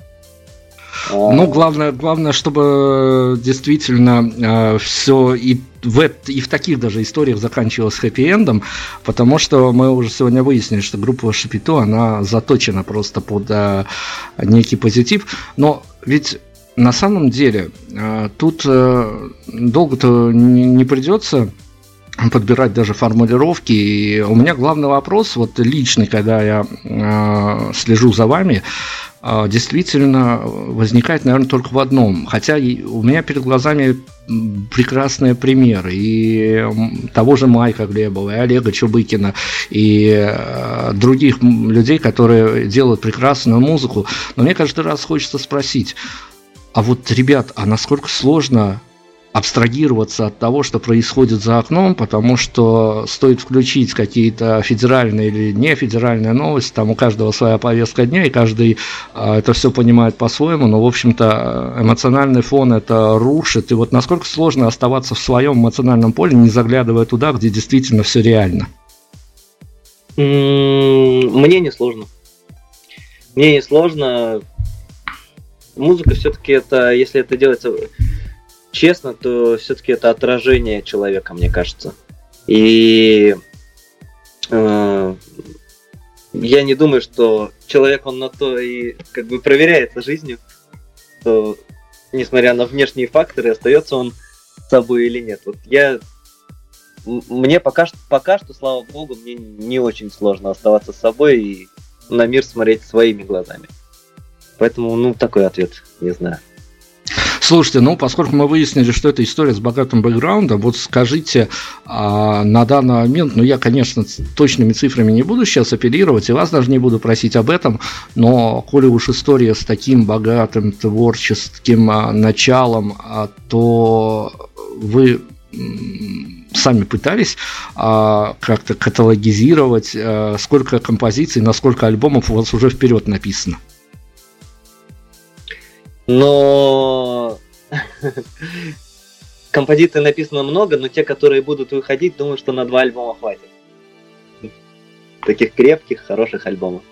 А. Ну, главное, главное, чтобы действительно э, все и в, и в таких даже историях заканчивалось хэппи-эндом, потому что мы уже сегодня выяснили, что группа Шапито, она заточена просто под э, некий позитив. Но ведь на самом деле э, тут э, долго-то не, не придется подбирать даже формулировки. И у меня главный вопрос, вот личный, когда я э, слежу за вами, э, действительно возникает, наверное, только в одном. Хотя у меня перед глазами прекрасные примеры и того же Майка Глебова, и Олега Чубыкина, и э, других людей, которые делают прекрасную музыку. Но мне каждый раз хочется спросить, а вот, ребят, а насколько сложно абстрагироваться от того, что происходит за окном, потому что стоит включить какие-то федеральные или не федеральные новости, там у каждого своя повестка дня, и каждый а, это все понимает по-своему, но, в общем-то, эмоциональный фон это рушит, и вот насколько сложно оставаться в своем эмоциональном поле, не заглядывая туда, где действительно все реально? Мне не сложно. Мне не сложно. Музыка все-таки это, если это делается честно, то все-таки это отражение человека, мне кажется. И э, я не думаю, что человек, он на то и как бы проверяется жизнью, что несмотря на внешние факторы, остается он собой или нет. Вот я мне пока что, пока что, слава богу, мне не очень сложно оставаться с собой и на мир смотреть своими глазами. Поэтому, ну, такой ответ, не знаю. Слушайте, ну, поскольку мы выяснили, что это история с богатым бэкграундом, вот скажите а, на данный момент, ну, я, конечно, точными цифрами не буду сейчас апеллировать, и вас даже не буду просить об этом, но коли уж история с таким богатым творческим а, началом, а, то вы сами пытались а, как-то каталогизировать, а, сколько композиций, на сколько альбомов у вас уже вперед написано? Но композиций написано много, но те, которые будут выходить, думаю, что на два альбома хватит. Таких крепких, хороших альбомов.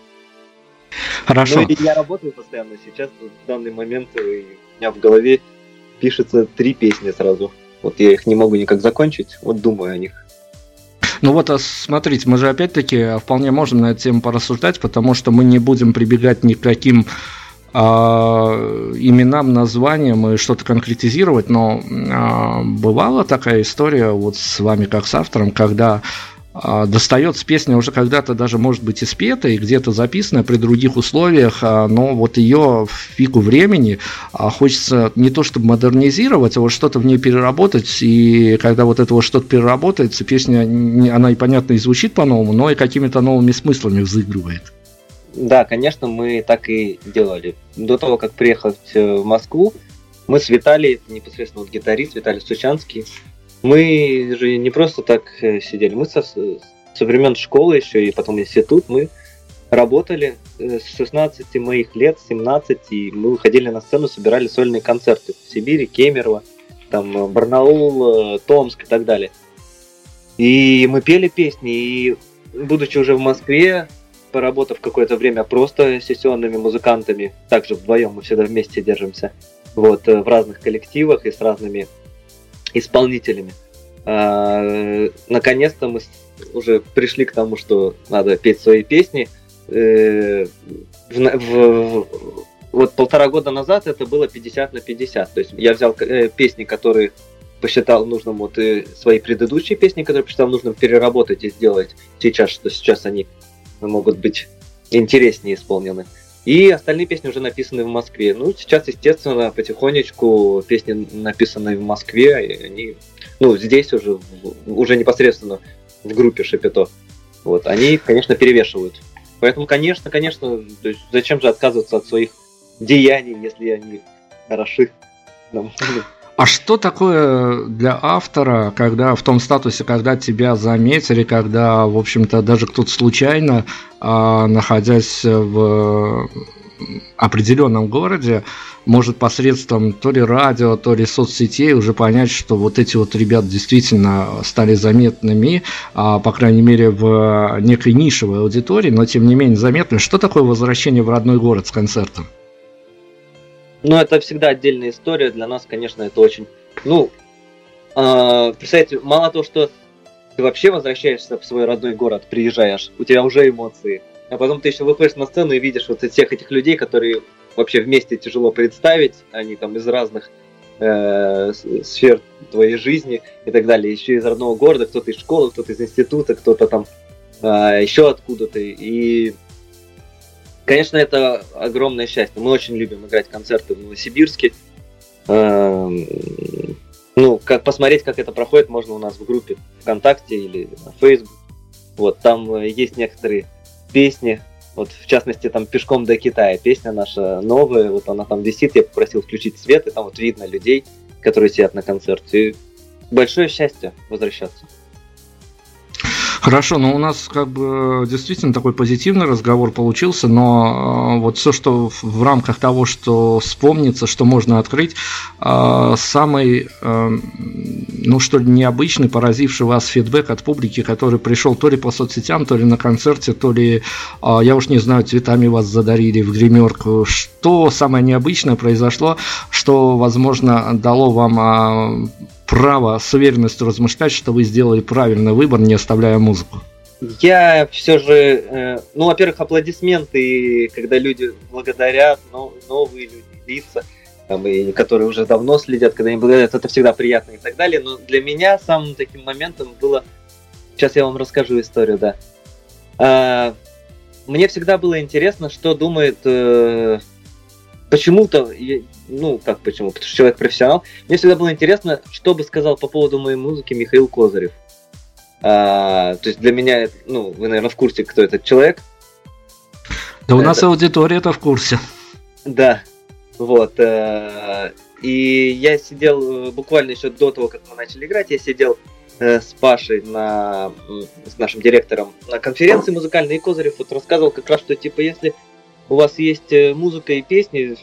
Хорошо. Ну, и я работаю постоянно. Сейчас, в данный момент, у меня в голове пишется три песни сразу. Вот я их не могу никак закончить, вот думаю о них. Ну вот, а смотрите, мы же опять-таки вполне можем на эту тему порассуждать, потому что мы не будем прибегать ни к каким именам, названиям и что-то конкретизировать, но а, бывала такая история вот с вами как с автором, когда а, достается песня уже когда-то даже может быть и спета, и где-то записана при других условиях, но вот ее в пику времени хочется не то чтобы модернизировать, а вот что-то в ней переработать, и когда вот это вот что-то переработается, песня, она и понятно и звучит по-новому, но и какими-то новыми смыслами взыгрывает. Да, конечно, мы так и делали. До того, как приехать э, в Москву, мы с Виталием, непосредственно вот гитарист Виталий Сучанский, мы же не просто так э, сидели, мы со, со времен школы еще и потом институт, мы работали э, с 16 моих лет, 17, и мы выходили на сцену, собирали сольные концерты в Сибири, Кемерово, там Барнаул, Томск и так далее. И мы пели песни, и будучи уже в Москве, поработав какое-то время просто сессионными музыкантами, также вдвоем мы всегда вместе держимся, вот, э, в разных коллективах и с разными исполнителями. А, наконец-то мы уже пришли к тому, что надо петь свои песни. Э, в, в, вот полтора года назад это было 50 на 50. То есть я взял э, песни, которые посчитал нужным, вот и свои предыдущие песни, которые посчитал нужным переработать и сделать сейчас, что сейчас они могут быть интереснее исполнены. И остальные песни уже написаны в Москве. Ну, сейчас, естественно, потихонечку песни, написанные в Москве, они, ну, здесь уже, уже непосредственно в группе Шапито. Вот, они, конечно, перевешивают. Поэтому, конечно, конечно, зачем же отказываться от своих деяний, если они хороши? А что такое для автора, когда в том статусе, когда тебя заметили, когда, в общем-то, даже кто-то случайно, а, находясь в определенном городе, может посредством то ли радио, то ли соцсетей уже понять, что вот эти вот ребята действительно стали заметными, а, по крайней мере, в некой нишевой аудитории, но тем не менее заметны. Что такое возвращение в родной город с концертом? Но это всегда отдельная история. Для нас, конечно, это очень... Ну, э, представьте, мало того, что ты вообще возвращаешься в свой родной город, приезжаешь, у тебя уже эмоции. А потом ты еще выходишь на сцену и видишь вот всех этих людей, которые вообще вместе тяжело представить. Они там из разных э, сфер твоей жизни и так далее. Еще из родного города, кто-то из школы, кто-то из института, кто-то там э, еще откуда-то. И, конечно, это огромное счастье. Мы очень любим играть концерты в Новосибирске. Э, ну, как посмотреть, как это проходит, можно у нас в группе ВКонтакте или на Facebook. Вот, там э, есть некоторые песни, вот, в частности, там «Пешком до Китая» песня наша новая, вот она там висит, я попросил включить свет, и там вот видно людей, которые сидят на концерте. И большое счастье возвращаться. Хорошо, но у нас как бы действительно такой позитивный разговор получился, но э, вот все, что в рамках того, что вспомнится, что можно открыть, э, самый, э, ну что ли, необычный, поразивший вас фидбэк от публики, который пришел то ли по соцсетям, то ли на концерте, то ли, я уж не знаю, цветами вас задарили в гримерку. Что самое необычное произошло, что, возможно, дало вам право с уверенностью размышлять, что вы сделали правильный выбор, не оставляя музыку? Я все же, э, ну, во-первых, аплодисменты, когда люди благодарят, но, новые люди, лица, там, и, которые уже давно следят, когда они благодарят, это всегда приятно и так далее. Но для меня самым таким моментом было, сейчас я вам расскажу историю, да. А, мне всегда было интересно, что думает э, почему-то, ну, как почему, потому что человек профессионал, мне всегда было интересно, что бы сказал по поводу моей музыки Михаил Козырев. А, то есть для меня, ну, вы, наверное, в курсе, кто этот человек. Да у нас аудитория это в курсе. Да, вот. Э, и я сидел э, буквально еще до того, как мы начали играть, я сидел э, с Пашей на, с нашим директором на конференции музыкальной, и Козырев вот рассказывал как раз, что типа если у вас есть музыка и песни,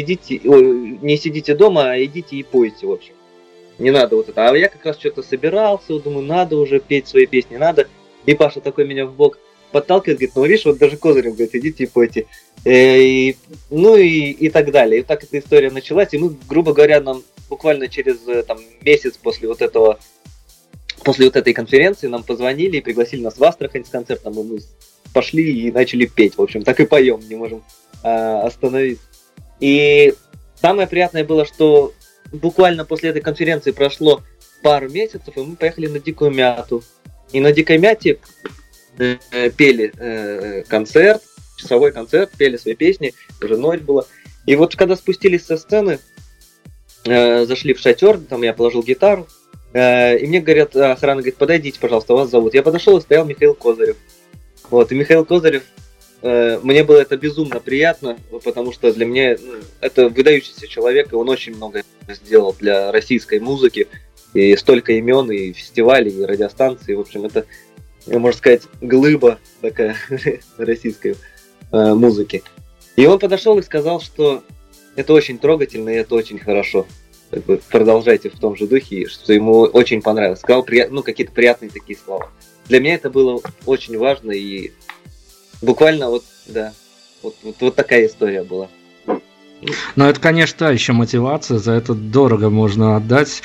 идите, не сидите дома, а идите и пойте, в общем. Не надо вот это. А я как раз что-то собирался, думаю, надо уже петь свои песни, надо. И Паша такой меня в бок подталкивает, говорит, ну видишь, вот даже Козырев говорит, идите и пойте. Э, и, ну и, и так далее. И так эта история началась, и мы, грубо говоря, нам буквально через э, там, месяц после вот этого после вот этой конференции нам позвонили и пригласили нас в Астрахань с концертом, и мы пошли и начали петь. В общем, так и поем, не можем а, остановиться. И самое приятное было, что буквально после этой конференции прошло пару месяцев, и мы поехали на Дикую Мяту. И на Дикой Мяте э, пели э, концерт, часовой концерт, пели свои песни, уже ночь была. И вот когда спустились со сцены, э, зашли в шатер, там я положил гитару, и мне говорят, охрана говорит, подойдите, пожалуйста, вас зовут. Я подошел и стоял Михаил Козырев. Вот, и Михаил Козырев мне было это безумно приятно, потому что для меня ну, это выдающийся человек, и он очень много сделал для российской музыки, и столько имен, и фестивалей, и радиостанций, в общем, это, можно сказать, глыба такая российской э, музыки. И он подошел и сказал, что это очень трогательно, и это очень хорошо. Как бы продолжайте в том же духе, что ему очень понравилось. Сказал ну, какие-то приятные такие слова. Для меня это было очень важно, и Буквально вот, да, вот, вот, вот такая история была. Но это, конечно, еще мотивация, за это дорого можно отдать.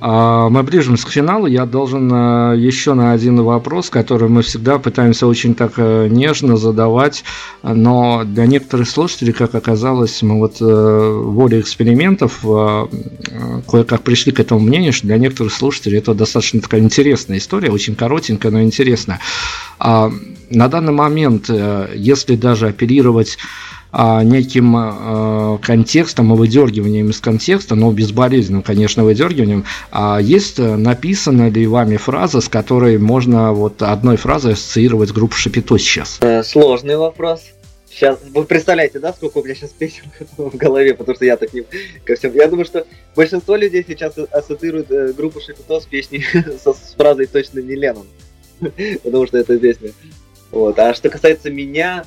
А, мы ближимся к финалу. Я должен а, еще на один вопрос, который мы всегда пытаемся очень так э, нежно задавать, но для некоторых слушателей, как оказалось, мы вот э, волей экспериментов а, кое-как пришли к этому мнению, что для некоторых слушателей это достаточно такая интересная история, очень коротенькая, но интересная. На данный момент, э, если даже оперировать а, неким а, контекстом и выдергиванием из контекста, но безболезненным, конечно, выдергиванием, а есть написана ли вами фраза, с которой можно вот одной фразой ассоциировать группу Шапито сейчас? Э, сложный вопрос. Сейчас, вы представляете, да, сколько у меня сейчас песен в голове, потому что я так не ко всем. Я думаю, что большинство людей сейчас ассоциируют э, группу Шапито с песней со, с фразой точно не Леннон, потому что это песня вот. А что касается меня,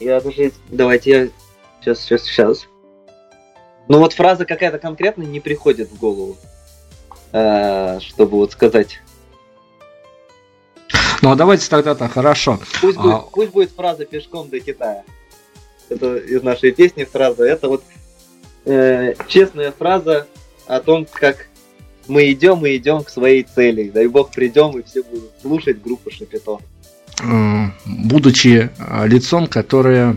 я даже... Давайте я... Сейчас, сейчас, сейчас. Ну вот фраза какая-то конкретная не приходит в голову, э, чтобы вот сказать. Ну а давайте тогда так, хорошо. Пусть, а... будет, пусть будет фраза пешком до Китая. Это из нашей песни фраза. Это вот э, честная фраза о том, как мы идем и идем к своей цели. Дай бог придем и все будут слушать группу Шапито. Будучи э, лицом, которое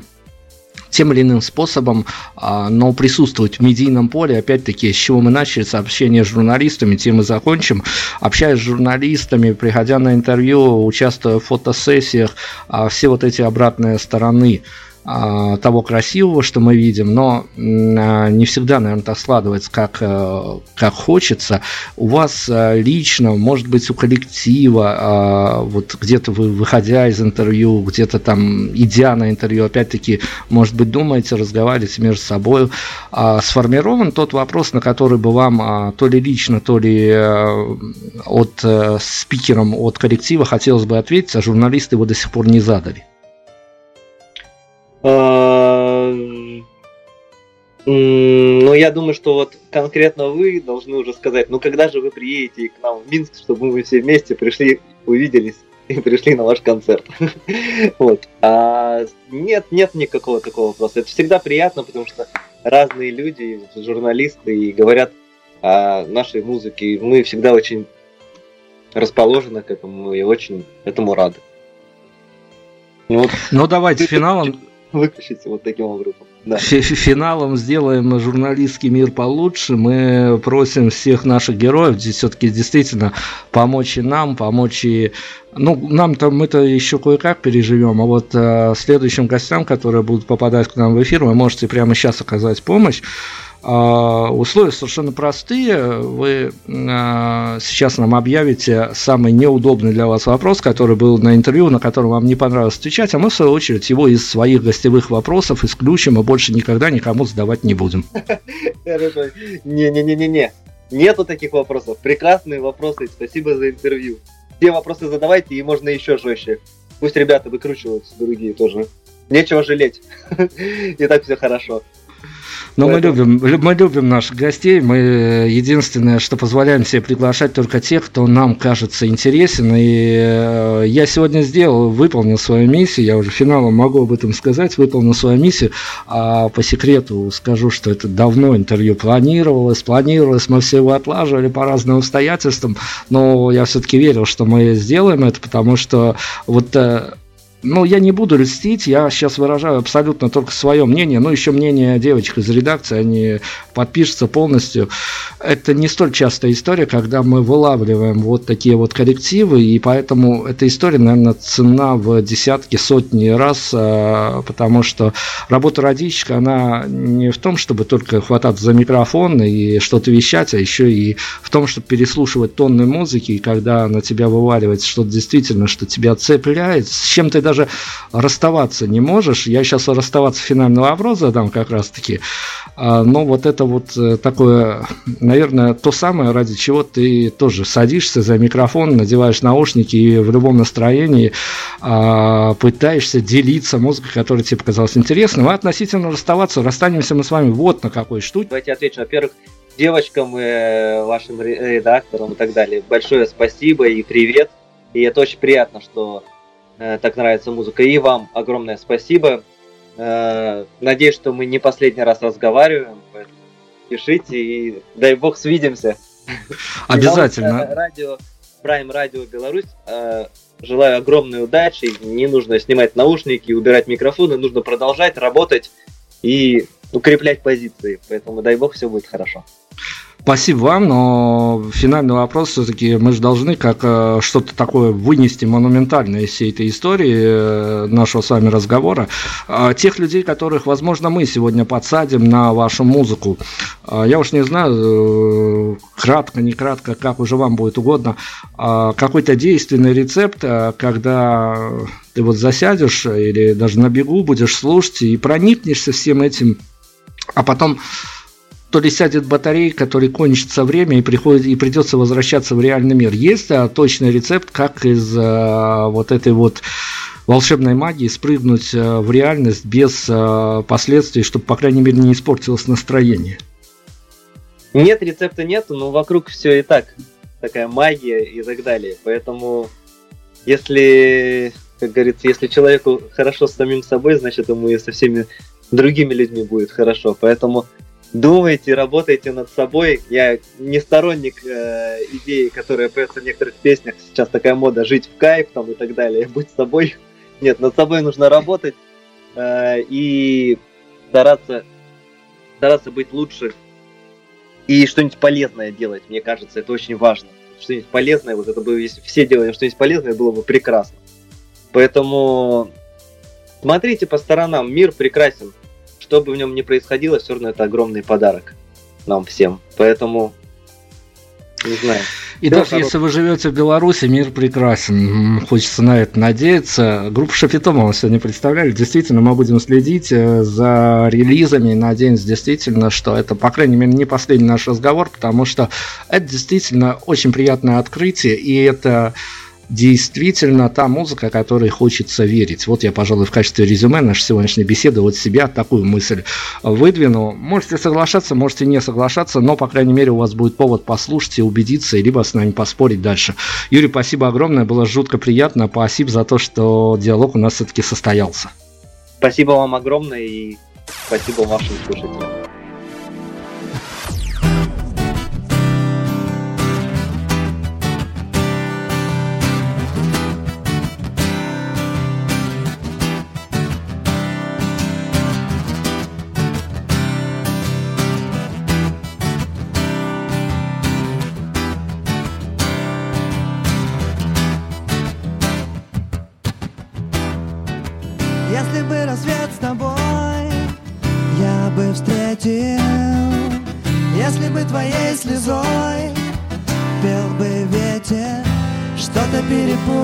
тем или иным способом, а, но присутствовать в медийном поле, опять-таки, с чего мы начали, с общения с журналистами, тем и закончим. Общаясь с журналистами, приходя на интервью, участвуя в фотосессиях, а, все вот эти обратные стороны – того красивого, что мы видим, но а, не всегда, наверное, так складывается, как, э, как хочется. У вас э, лично, может быть, у коллектива, а, вот где-то вы, выходя из интервью, где-то там, идя на интервью, опять-таки, может быть, думаете, разговариваете между собой, сформирован тот вопрос, на который бы вам то ли лично, то ли э, от спикером, от коллектива хотелось бы ответить, а журналисты его до сих пор не задали. А, ну, я думаю, что вот конкретно вы должны уже сказать, ну, когда же вы приедете к нам в Минск, чтобы мы все вместе пришли, увиделись и пришли на ваш концерт. вот. А нет, нет никакого такого вопроса. Это всегда приятно, потому что разные люди, журналисты, и говорят о нашей музыке. Мы всегда очень расположены к этому и очень этому рады. Ну, вот. ну давайте финалом выключите вот таким образом. Да. Финалом сделаем журналистский мир получше. Мы просим всех наших героев все-таки действительно помочь и нам, помочь и ну, нам-то мы-то еще кое-как переживем, а вот э, следующим гостям, которые будут попадать к нам в эфир, вы можете прямо сейчас оказать помощь. А, условия совершенно простые. Вы а, сейчас нам объявите самый неудобный для вас вопрос, который был на интервью, на котором вам не понравилось отвечать, а мы, в свою очередь, его из своих гостевых вопросов исключим и больше никогда никому задавать не будем. Не-не-не-не-не. Нету таких вопросов. Прекрасные вопросы. Спасибо за интервью. Все вопросы задавайте, и можно еще жестче. Пусть ребята выкручиваются, другие тоже. Нечего жалеть. И так все хорошо. Но Поэтому... мы любим, мы любим наших гостей. Мы единственное, что позволяем себе приглашать только тех, кто нам кажется интересен. И э, я сегодня сделал, выполнил свою миссию. Я уже финалом могу об этом сказать. Выполнил свою миссию. А по секрету скажу, что это давно интервью планировалось, планировалось. Мы все его отлаживали по разным обстоятельствам. Но я все-таки верил, что мы сделаем это, потому что вот э, ну, я не буду льстить, я сейчас выражаю абсолютно только свое мнение, ну, еще мнение девочек из редакции, они подпишутся полностью. Это не столь частая история, когда мы вылавливаем вот такие вот коллективы, и поэтому эта история, наверное, цена в десятки, сотни раз, а, потому что работа радищика, она не в том, чтобы только хвататься за микрофон и что-то вещать, а еще и в том, чтобы переслушивать тонны музыки, и когда на тебя вываливается что-то действительно, что тебя цепляет, с чем ты даже даже расставаться не можешь. Я сейчас расставаться финальный вопрос задам как раз-таки. А, но вот это вот э, такое, наверное, то самое, ради чего ты тоже садишься за микрофон, надеваешь наушники и в любом настроении а, пытаешься делиться музыкой, которая тебе показалась интересной. А относительно расставаться, расстанемся мы с вами вот на какой штуке. Давайте отвечу. Во-первых, девочкам, э, вашим редакторам и так далее, большое спасибо и привет. И это очень приятно, что Э, так нравится музыка. И вам огромное спасибо. Э, надеюсь, что мы не последний раз разговариваем. Пишите и дай бог свидимся. Обязательно. Радио, Prime Radio Беларусь. Э, желаю огромной удачи. Не нужно снимать наушники, убирать микрофоны. Нужно продолжать работать и укреплять позиции. Поэтому дай бог все будет хорошо. Спасибо вам, но финальный вопрос все-таки мы же должны как э, что-то такое вынести монументальное из всей этой истории э, нашего с вами разговора. Э, тех людей, которых, возможно, мы сегодня подсадим на вашу музыку. Э, я уж не знаю, э, кратко, не кратко, как уже вам будет угодно, э, какой-то действенный рецепт, когда ты вот засядешь или даже на бегу будешь слушать и проникнешься всем этим, а потом то ли сядет батарея, который кончится время и, приходит, и придется возвращаться в реальный мир. Есть а, точный рецепт, как из а, вот этой вот волшебной магии спрыгнуть а, в реальность без а, последствий, чтобы, по крайней мере, не испортилось настроение? Нет, рецепта нету, но вокруг все и так. Такая магия и так далее. Поэтому, если, как говорится, если человеку хорошо с самим собой, значит ему и со всеми другими людьми будет хорошо. Поэтому думайте, работайте над собой. Я не сторонник э, идеи, которая поется в некоторых песнях. Сейчас такая мода жить в кайф там и так далее. Будь собой. Нет, над собой нужно работать э, и стараться, стараться быть лучше и что-нибудь полезное делать. Мне кажется, это очень важно. Что-нибудь полезное, вот это бы, если все делали что-нибудь полезное, было бы прекрасно. Поэтому смотрите по сторонам, мир прекрасен что бы в нем ни происходило, все равно это огромный подарок нам всем. Поэтому не знаю. И даже если вы живете в Беларуси, мир прекрасен. Хочется на это надеяться. Группа Шапитома мы сегодня представляли. Действительно, мы будем следить э, за релизами. Надеемся действительно, что это, по крайней мере, не последний наш разговор, потому что это действительно очень приятное открытие. И это действительно та музыка, которой хочется верить. Вот я, пожалуй, в качестве резюме нашей сегодняшней беседы от себя такую мысль выдвину. Можете соглашаться, можете не соглашаться, но, по крайней мере, у вас будет повод послушать и убедиться, либо с нами поспорить дальше. Юрий, спасибо огромное, было жутко приятно. Спасибо за то, что диалог у нас все-таки состоялся. Спасибо вам огромное и спасибо вашим слушателям.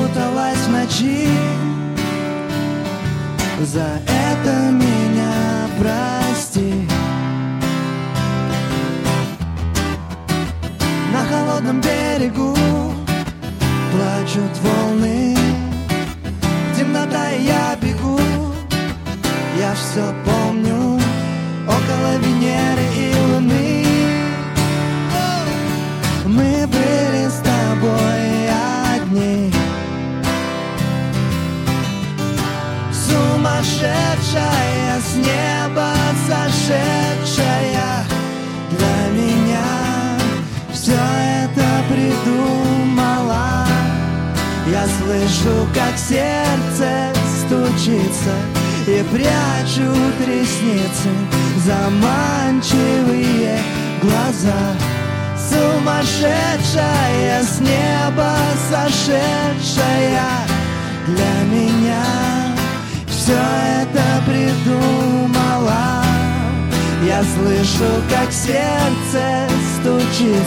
запуталась в ночи. За это меня прости. На холодном берегу плачут волны.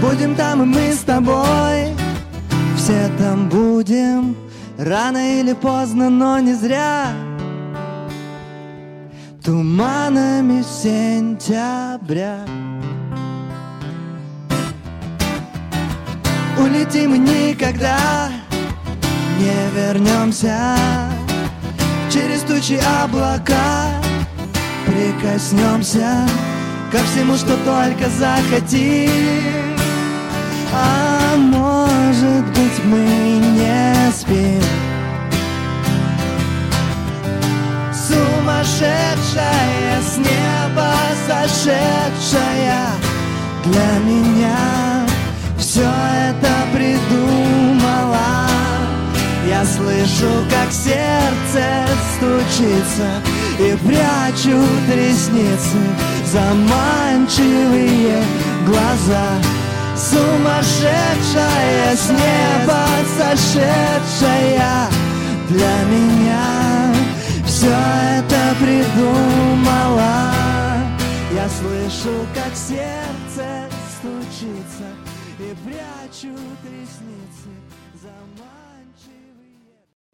Будем там и мы с тобой. Все там будем. Рано или поздно, но не зря. Туманами сентября. Улетим никогда не вернемся. Через тучи облака прикоснемся Ко всему, что только захотим А может быть мы не спим? Сумасшедшая, с неба сошедшая. Для меня все это придумала. Я слышу, как сердце стучится И прячут ресницы заманчивые глаза Сумасшедшая, с неба сошедшая. Для меня все это придумала. Я слышу, как сердце стучится И прячут ресницы